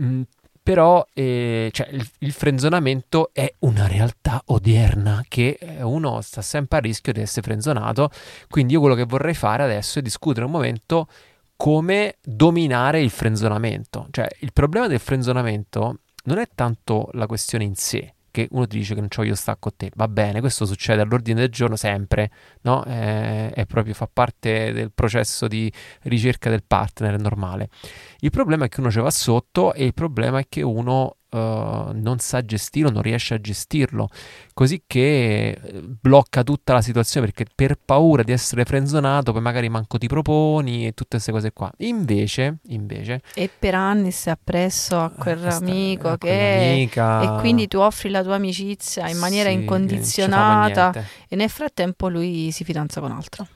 Mm, però eh, cioè, il, il frenzonamento è una realtà odierna che eh, uno sta sempre a rischio di essere frenzonato. Quindi io quello che vorrei fare adesso è discutere un momento come dominare il frenzonamento. Cioè, il problema del frenzonamento non è tanto la questione in sé, che uno ti dice che non c'ho io sta con te, va bene, questo succede all'ordine del giorno sempre, no? Eh, è proprio fa parte del processo di ricerca del partner, è normale. Il problema è che uno ci va sotto e il problema è che uno eh, non sa gestirlo, non riesce a gestirlo, così che eh, blocca tutta la situazione perché per paura di essere frenzonato poi magari manco ti proponi e tutte queste cose qua. Invece, invece E per anni stai appresso a questa- quell'amico a che... E quindi tu offri la tua amicizia in maniera Sì, incondizionata e nel frattempo lui si fidanza con altro.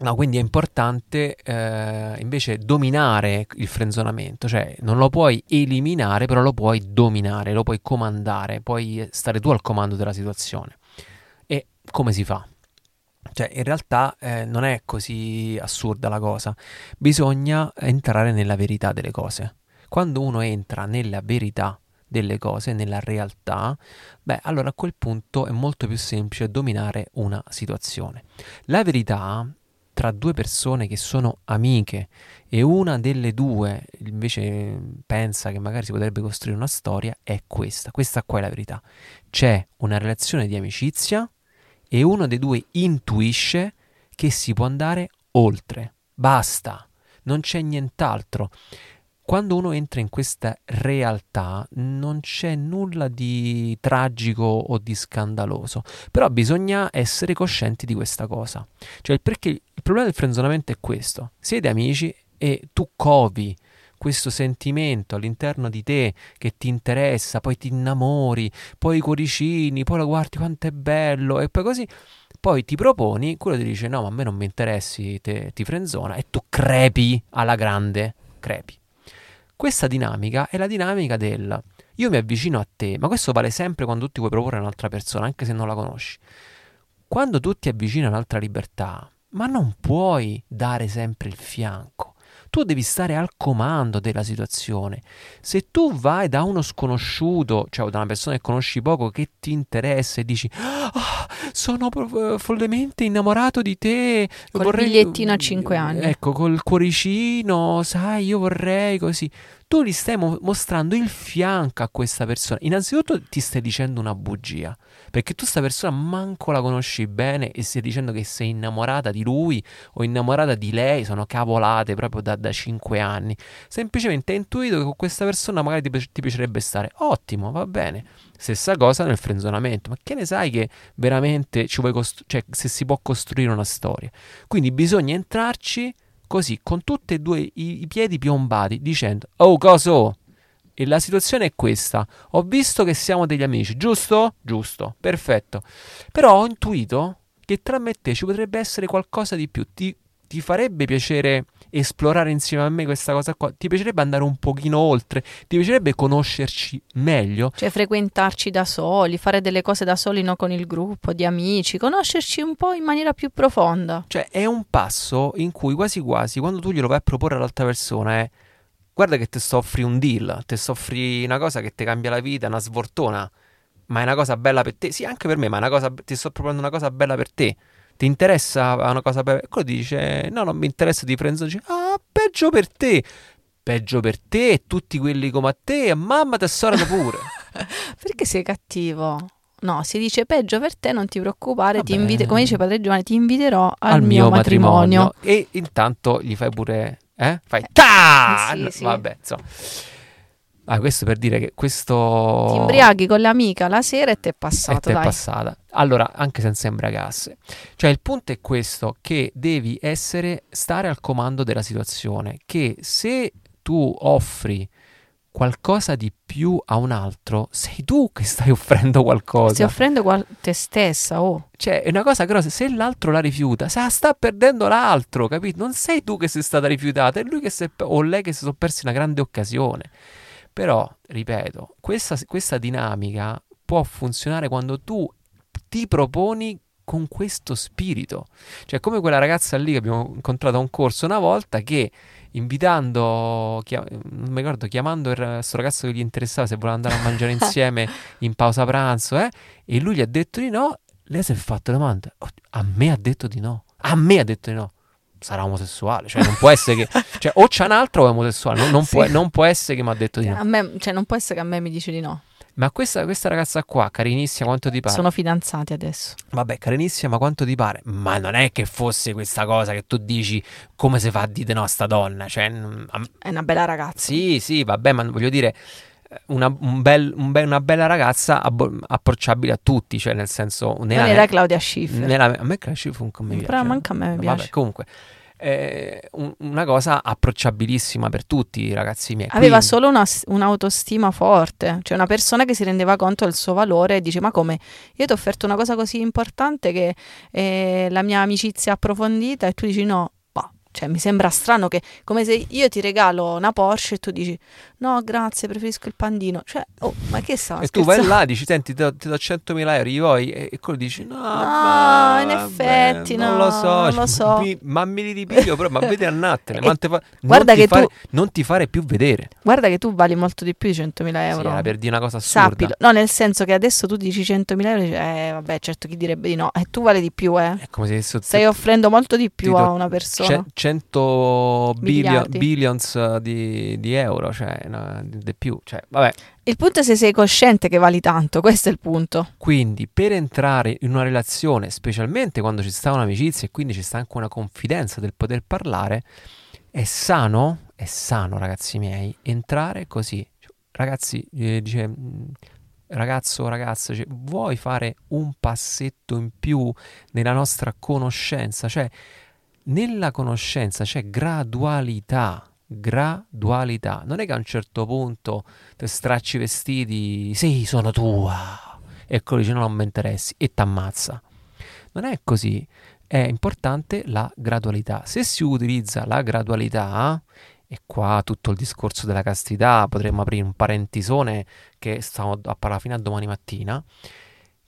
No, quindi è importante eh, invece dominare il frenzonamento, cioè non lo puoi eliminare, però lo puoi dominare, lo puoi comandare, puoi stare tu al comando della situazione. E come si fa? Cioè, in realtà eh, non è così assurda la cosa, bisogna entrare nella verità delle cose. Quando uno entra nella verità delle cose, nella realtà, beh, allora a quel punto è molto più semplice dominare una situazione. La verità tra due persone che sono amiche e una delle due invece pensa che magari si potrebbe costruire una storia, è questa. Questa qua è la verità. C'è una relazione di amicizia e uno dei due intuisce che si può andare oltre. Basta, non c'è nient'altro. Quando uno entra in questa realtà non c'è nulla di tragico o di scandaloso, però bisogna essere coscienti di questa cosa. Cioè perché il problema del frenzonamento è questo. Siete amici e tu covi questo sentimento all'interno di te che ti interessa, poi ti innamori, poi i cuoricini, poi lo guardi quanto è bello e poi così, poi ti proponi, quello ti dice no ma a me non mi interessi, te, ti frenzona e tu crepi alla grande, crepi. Questa dinamica è la dinamica del io mi avvicino a te, ma questo vale sempre quando tu ti vuoi proporre un'altra persona, anche se non la conosci. Quando tu ti avvicini a un'altra libertà, ma non puoi dare sempre il fianco tu devi stare al comando della situazione. Se tu vai da uno sconosciuto, cioè da una persona che conosci poco, che ti interessa e dici oh, sono follemente innamorato di te. Col vorrei... bigliettino a 5 anni. Ecco, col cuoricino, sai, io vorrei così tu gli stai mo- mostrando il fianco a questa persona. Innanzitutto ti stai dicendo una bugia, perché tu questa persona manco la conosci bene e stai dicendo che sei innamorata di lui o innamorata di lei, sono cavolate proprio da, da 5 anni. Semplicemente hai intuito che con questa persona magari ti, ti piacerebbe stare. Ottimo, va bene. Stessa cosa nel frenzonamento, ma che ne sai che veramente ci vuoi costru- cioè se si può costruire una storia? Quindi bisogna entrarci così con tutti e due i, i piedi piombati dicendo oh coso! E la situazione è questa. Ho visto che siamo degli amici giusto? giusto perfetto. Però ho intuito che tra me e te ci potrebbe essere qualcosa di più. Ti, ti farebbe piacere esplorare insieme a me questa cosa qua? Ti piacerebbe andare un pochino oltre? Ti piacerebbe conoscerci meglio? Cioè frequentarci da soli, fare delle cose da soli, non con il gruppo di amici, conoscerci un po' in maniera più profonda. Cioè è un passo in cui quasi quasi quando tu glielo vai a proporre all'altra persona è guarda che ti soffri un deal, ti soffri una cosa che ti cambia la vita, una svortona, ma è una cosa bella per te. Sì, anche per me, ma è una cosa, ti sto proponendo una cosa bella per te ti interessa una cosa per... Quello dice, no, non mi interessa di prendere... Ah, peggio per te. Peggio per te e tutti quelli come a te, mamma tesoro pure. Perché sei cattivo? No, si dice peggio per te, non ti preoccupare, ti invite, come dice Padre Giovanni, ti inviterò al, al mio, mio matrimonio. matrimonio. E intanto gli fai pure, eh? Fai ta! Sì, sì. Vabbè, insomma. Ah, questo per dire che questo... Ti imbriaghi con l'amica la sera e ti è passata, E è passata. Allora, anche senza imbriagarsi. Cioè, il punto è questo, che devi essere, stare al comando della situazione, che se tu offri qualcosa di più a un altro, sei tu che stai offrendo qualcosa. Stai offrendo qual- te stessa, oh. Cioè, è una cosa grossa. Se l'altro la rifiuta, se la sta perdendo l'altro, capito? Non sei tu che sei stata rifiutata, è lui che si è, o lei che si sono persi una grande occasione. Però, ripeto, questa, questa dinamica può funzionare quando tu ti proponi con questo spirito. Cioè, come quella ragazza lì che abbiamo incontrato a un corso una volta che invitando, chiam- non mi ricordo, chiamando questo ragazzo che gli interessava se voleva andare a mangiare insieme in pausa pranzo, eh, e lui gli ha detto di no, lei si è fatta domanda, oh, a me ha detto di no, a me ha detto di no sarà omosessuale, cioè non può essere che, cioè o c'è un altro o è omosessuale, non, non, sì. può, non può, essere che mi ha detto di no. A me, cioè non può essere che a me mi dice di no. Ma questa, questa, ragazza qua, carinissima, quanto ti pare? Sono fidanzati adesso. Vabbè, carinissima, ma quanto ti pare? Ma non è che fosse questa cosa che tu dici come si fa a dire no a sta donna. Cioè, è una bella ragazza. Sì, sì, vabbè, ma voglio dire, una, un bel, un be- una bella ragazza abbo- approcciabile a tutti, cioè nel senso... Nella, non era Claudia Schiffer. Nella, a me Claudia Schiffer un come Però manca a me mi piace. Vabbè, comunque eh, un, una cosa approcciabilissima per tutti, ragazzi miei. Aveva Quindi... solo una, un'autostima forte, cioè una persona che si rendeva conto del suo valore e dice: Ma come? Io ti ho offerto una cosa così importante che è la mia amicizia approfondita, e tu dici: No, cioè, mi sembra strano che come se io ti regalo una Porsche e tu dici no grazie preferisco il pandino cioè oh ma che sta e tu vai là dici senti ti do, ti do 100.000 euro gli vuoi e, e quello dici no, No, ma- in vabbè, effetti, non no, lo so, non lo so. mi- ma me li ripiglio però ma vedi annattene ma te fa- guarda non, ti che fare, tu- non ti fare più vedere guarda che tu vali molto di più di 100.000 sì, euro era per dire una cosa assurda Sappilo, no, nel senso che adesso tu dici 100.000 euro, dici, eh, vabbè, certo, chi direbbe di no? E tu vale di più, eh. è come se Stai offrendo molto di più ti a una persona. ce- 100 billion, billions di, di euro cioè no, di più cioè vabbè Il punto è se sei cosciente che vali tanto, questo è il punto. Quindi per entrare in una relazione, specialmente quando ci sta un'amicizia e quindi ci sta anche una confidenza del poter parlare, è sano, è sano ragazzi miei, entrare così. Cioè, Ragazzi, eh, dice, mm, ragazzo o ragazza, cioè, vuoi fare un passetto in più nella nostra conoscenza? Cioè, nella conoscenza c'è gradualità. Gradualità, non è che a un certo punto ti stracci i vestiti, sì, sono tua, e quello dice no, non mi interessi e ti ammazza. Non è così, è importante la gradualità. Se si utilizza la gradualità, e qua tutto il discorso della castità, potremmo aprire un parentisone che stiamo a parlare fino a domani mattina,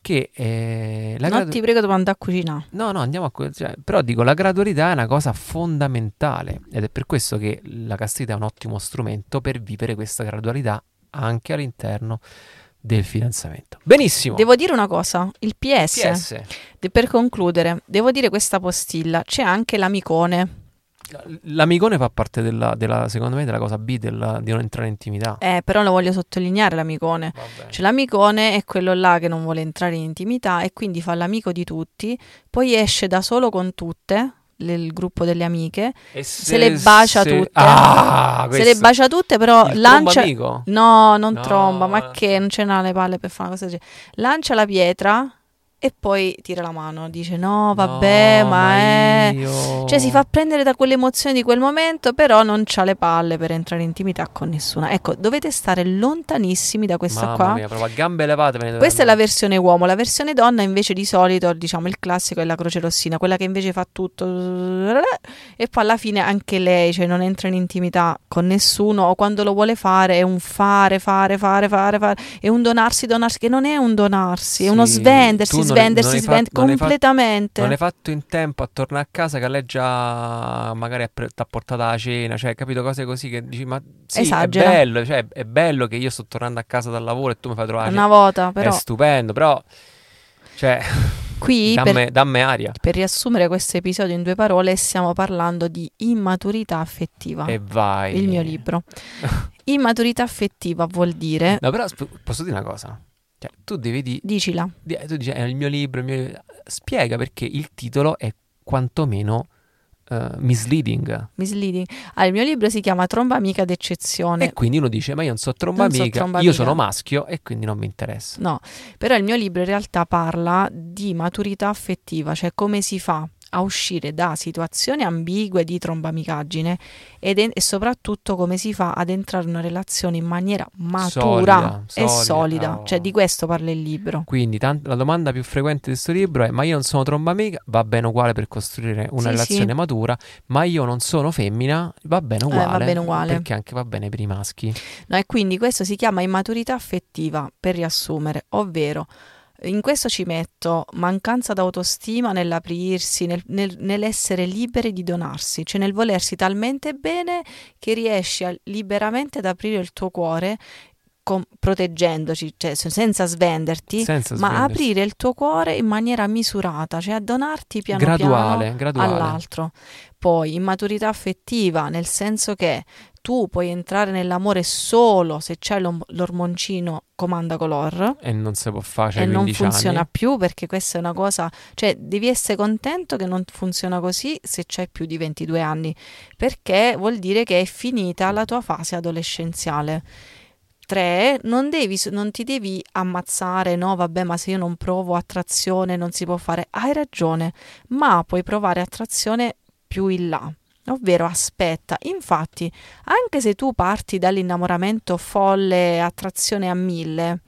che eh, la non gradu- ti prego, devo andare a cucinare. No, no, andiamo a que- cioè, però dico, la gradualità è una cosa fondamentale ed è per questo che la castità è un ottimo strumento per vivere questa gradualità anche all'interno del fidanzamento. Benissimo. Devo dire una cosa, il PS, PS. de- per concludere, devo dire questa postilla, c'è anche l'amicone. L'amicone fa parte della, della- secondo me, della cosa B della- di non entrare in intimità. Eh, però lo voglio sottolineare l'amicone. Cioè, l'amicone è quello là che non vuole entrare in intimità e quindi fa l'amico di tutti, poi esce da solo con tutte, il gruppo delle amiche, E se le bacia se- tutte. Ah, se le bacia tutte, però il lancia... No, non No. tromba, ma che non ce n'ha le palle per fare una cosa del genere. Lancia la pietra e poi tira la mano, dice no, vabbè, No, ma è... io- Cioè si fa prendere da quell'emozione di quel momento, però non c'ha le palle per entrare in intimità con nessuna. Ecco, dovete stare lontanissimi da questa Mamma qua. mia, proprio a gambe levate. Questa è la andare. versione uomo, la versione donna invece di solito, diciamo il classico è la croce rossina, quella che invece fa tutto e poi alla fine anche lei, cioè non entra in intimità con nessuno o quando lo vuole fare è un fare, fare, fare, fare, fare, è un donarsi, donarsi, che non è un donarsi, è uno Sì, svendersi, non hai fatto- completamente. Non hai fatto in tempo a tornare a casa che lei già magari ti ha portato la cena, cioè, capito? Cose così che dici, ma sì, Esagera. è bello, cioè, è bello che io sto tornando a casa dal lavoro e tu mi fai trovare Una volta, però È stupendo, però, cioè, qui per, dammi, dammi aria. per riassumere questo episodio in due parole stiamo parlando di immaturità affettiva. E vai. il mio libro. Immaturità affettiva vuol dire, No, però posso dire una cosa? Cioè, tu devi dire, dicila, tu dici, è il mio libro, il mio... spiega perché il titolo è quantomeno eh, misleading. misleading. Ah, il mio libro si chiama Tromba amica d'eccezione. E quindi uno dice, ma io non so tromba Non so amica, tromba io amica." sono maschio e quindi non mi interessa. No, però il mio libro in realtà parla di maturità affettiva, cioè come si fa a uscire da situazioni ambigue di trombamicaggine ed e soprattutto come si fa ad entrare in una relazione in maniera matura Solida, e solida, solida. oh. Cioè di questo parla il libro. Quindi tant- la domanda più frequente di questo libro è: ma io non sono tromba amica? Va bene uguale per costruire una Sì, relazione sì. matura, ma io non sono femmina? Va bene Eh, va uguale. bene uguale. Perché anche va bene per i maschi. No, e quindi questo si chiama immaturità affettiva, per riassumere, ovvero in questo ci metto mancanza d'autostima nell'aprirsi, nel- nel- nell'essere liberi di donarsi, cioè nel volersi talmente bene che riesci a- liberamente ad aprire il tuo cuore con- proteggendoci, cioè se- senza svenderti, Senza ma aprire il tuo cuore in maniera misurata, cioè a donarti piano graduale, piano graduale. all'altro. Poi immaturità affettiva, nel senso che tu puoi entrare nell'amore solo se c'è l'ormoncino comanda color E non si può fare, e non 15 funziona anni. più perché questa è una cosa, cioè devi essere contento che non funziona così se c'hai più di 22 anni, perché vuol dire che è finita la tua fase adolescenziale. 3. Non, devi, non ti devi ammazzare, no, vabbè, ma se io non provo attrazione non si può fare. Hai ragione, ma puoi provare attrazione più in là. Ovvero, aspetta, infatti, anche se tu parti dall'innamoramento folle, attrazione a mille,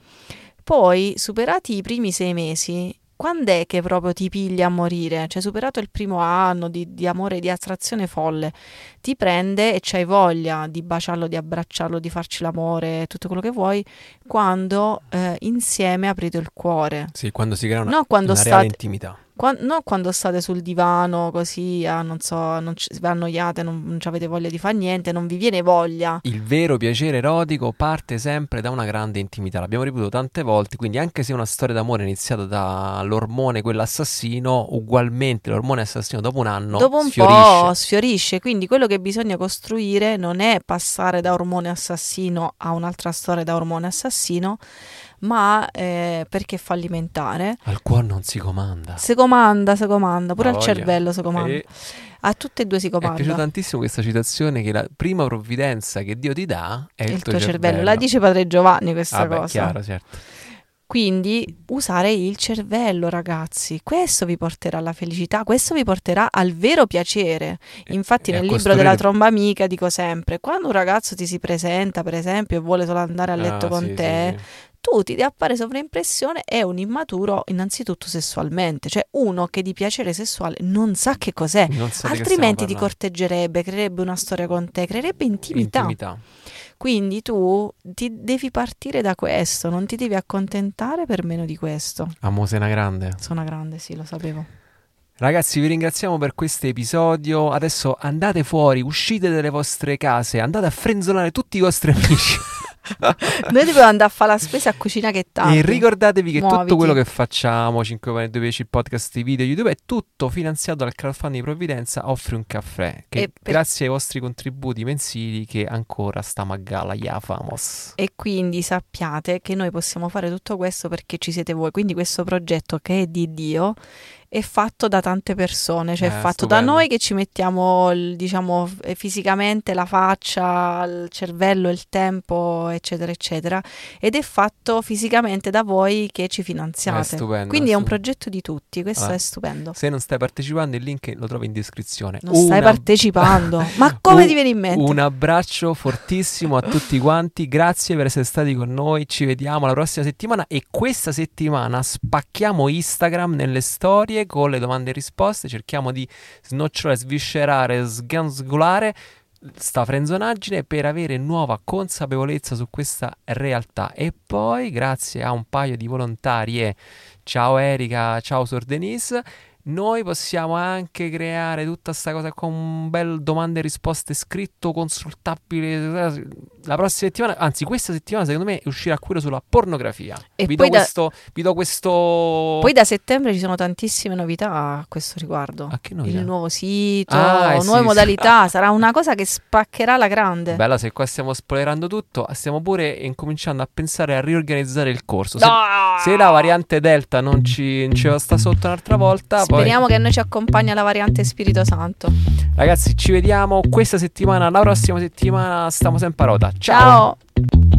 poi, superati i primi sei mesi, quando è che proprio ti piglia a morire? Cioè, superato il primo anno di, di amore, di attrazione folle, ti prende e c'hai voglia di baciarlo, di abbracciarlo, di farci l'amore, tutto quello che vuoi, quando eh, insieme aprite il cuore. Sì, quando si crea una, No, quando una state- intimità. Qua- non quando state sul divano così, ah, non so, non ci, vi annoiate, non, non avete voglia di fare niente, non vi viene voglia. Il vero piacere erotico parte sempre da una grande intimità, l'abbiamo ripetuto tante volte, quindi anche se una storia d'amore è iniziata dall'ormone quello assassino, ugualmente l'ormone assassino dopo un anno Dopo un sfiorisce. po' sfiorisce, quindi quello che bisogna costruire non è passare da ormone assassino a un'altra storia da ormone assassino, ma eh, perché è fallimentare. Al cuore non si comanda. Si comanda, si comanda, pure al voglia. cervello si comanda. E A tutte e due si mi è piaciuta comanda. tantissimo questa citazione che la prima provvidenza che Dio ti dà è il, Il tuo cervello. La dice Padre Giovanni questa Ah, beh, cosa. chiaro, certo. Quindi usare il cervello, ragazzi, questo vi porterà alla felicità, questo vi porterà al vero piacere. Infatti e nel libro costruire- della tromba amica dico sempre, quando un ragazzo ti si presenta, per esempio, e vuole solo andare a letto Ah, con sì, te, sì, sì. Tu ti appare sovraimpressione è un immaturo innanzitutto sessualmente, cioè uno che di piacere sessuale non sa che cos'è. Sa di che Altrimenti ti corteggerebbe, creerebbe una storia con te, creerebbe intimità. Intimità. Quindi tu ti devi partire da questo, non ti devi accontentare per meno di questo. Amo sei una grande. Sono una grande, sì, lo sapevo. Ragazzi, vi ringraziamo per questo episodio. Adesso andate fuori, uscite dalle vostre case, andate a frenzolare tutti i vostri amici. Noi dobbiamo andare a fare la spesa a cucina che tanto. E ricordatevi che tutto Muoviti. quello che facciamo, 5 pane 2 pesci, il podcast, i video, YouTube, è tutto finanziato dal crowdfunding di Provvidenza Offri un caffè. Che per- grazie ai vostri contributi mensili che ancora stiamo a gala, ya famos. E quindi sappiate che noi possiamo fare tutto questo perché ci siete voi. Quindi questo progetto che è di Dio è fatto da tante persone, cioè Eh, è fatto stupendo. da noi che ci mettiamo, diciamo, eh, fisicamente la faccia, il cervello, il tempo, eccetera, eccetera. Ed è fatto fisicamente da voi che ci È finanziate. stupendo. Quindi è un stu- progetto di tutti, questo Ah. è stupendo. Se non stai partecipando, il link lo trovi in descrizione. Non stai Una- partecipando, ma come un- ti viene in mente? Un abbraccio fortissimo a tutti quanti, grazie per essere stati con noi, ci vediamo la prossima settimana e questa settimana spacchiamo Instagram nelle storie con le domande e risposte, cerchiamo di snocciolare, sviscerare, sgansgolare sta frenzonaggine per avere nuova consapevolezza su questa realtà e poi grazie a un paio di volontarie ciao Erika, ciao Sor Denise noi possiamo anche creare tutta questa cosa con un bel domande e risposte scritto, consultabile. La prossima settimana, anzi, questa settimana, secondo me, uscirà quello sulla pornografia. E vi, poi do da- questo, vi do questo. Poi da settembre ci sono tantissime novità a questo riguardo. A che novità? Il nuovo sito, Ah, eh, nuove sì, modalità, sarà una cosa che spaccherà la grande. Bella, se qua stiamo spoilerando tutto, stiamo pure incominciando a pensare a riorganizzare il corso. Se, No! se la variante Delta non ci, non ci sta sotto un'altra volta, poi Speriamo che a noi ci accompagna la variante Spirito Santo. ragazzi, ci vediamo questa settimana. La prossima settimana stiamo sempre a rota. Ciao. Ciao.